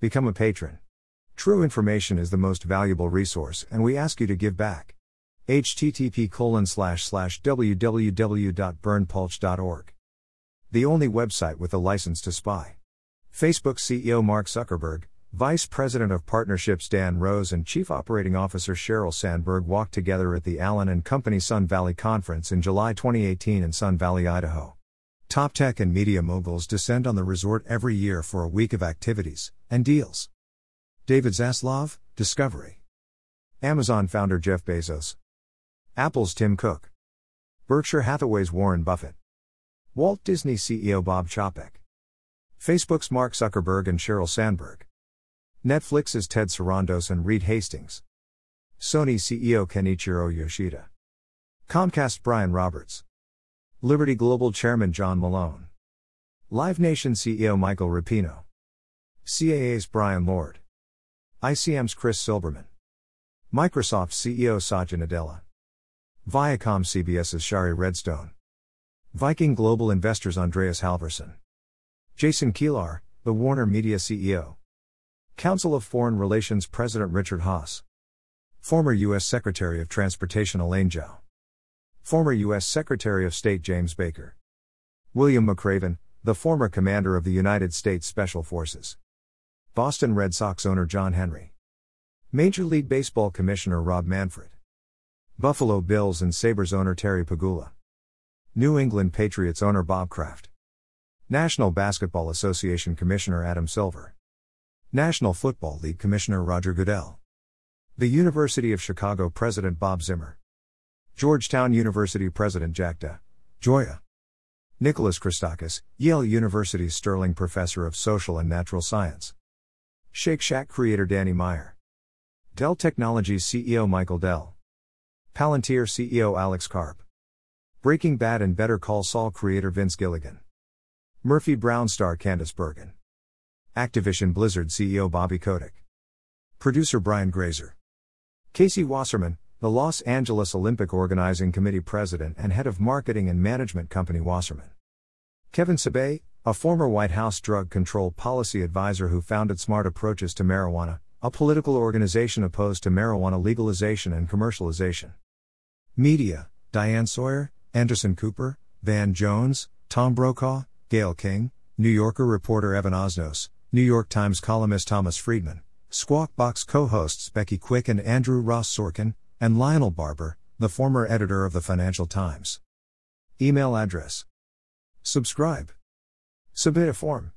Become a patron. True information is the most valuable resource, and we ask you to give back. http www.berndpulch.org. The only website with a license to spy. Facebook CEO Mark Zuckerberg, Vice President of Partnerships Dan Rose and Chief Operating Officer Sheryl Sandberg walked together at the Allen and Company Sun Valley Conference in July 2018 in Sun Valley, Idaho. Top tech and media moguls descend on the resort every year for a week of activities and deals. David Zaslav, Discovery. Amazon founder Jeff Bezos. Apple's Tim Cook. Berkshire Hathaway's Warren Buffett. Walt Disney CEO Bob Chapek. Facebook's Mark Zuckerberg and Sheryl Sandberg. Netflix's Ted Sarandos and Reed Hastings. Sony CEO Kenichiro Yoshida. Comcast Brian Roberts. Liberty Global Chairman John Malone. Live Nation CEO Michael Rapino. CAA's Bryan Lourd. ICM's Chris Silberman. Microsoft CEO Satya Nadella. Viacom CBS's Shari Redstone. Viking Global Investors Andreas Halvorsen. Jason Kilar, the Warner Media CEO. Council of Foreign Relations President Richard Haass. Former U.S. Secretary of Transportation Elaine Chao. Former U.S. Secretary of State James Baker. William McRaven, the former commander of the United States Special Forces. Boston Red Sox owner John Henry. Major League Baseball Commissioner Rob Manfred. Buffalo Bills and Sabres owner Terry Pegula. New England Patriots owner Bob Kraft. National Basketball Association Commissioner Adam Silver. National Football League Commissioner Roger Goodell. The University of Chicago President Bob Zimmer. Georgetown University President Jack Gioia. Nicholas Christakis, Yale University's Sterling Professor of Social and Natural Science. Shake Shack creator Danny Meyer. Dell Technologies CEO Michael Dell. Palantir CEO Alex Karp. Breaking Bad and Better Call Saul creator Vince Gilligan. Murphy Brown star Candice Bergen. Activision Blizzard CEO Bobby Kotick. Producer Brian Grazer. Casey Wasserman, the Los Angeles Olympic Organizing Committee President and Head of Marketing and Management Company Wasserman. Kevin Sabet, a former White House drug control policy advisor who founded Smart Approaches to Marijuana, a political organization opposed to marijuana legalization and commercialization. Media Diane Sawyer, Anderson Cooper, Van Jones, Tom Brokaw, Gayle King, New Yorker reporter Evan Osnos, New York Times columnist Thomas Friedman, Squawk Box co hosts Becky Quick and Andrew Ross Sorkin, and Lionel Barber, the former editor of the Financial Times. Email address. Subscribe. Submit a form.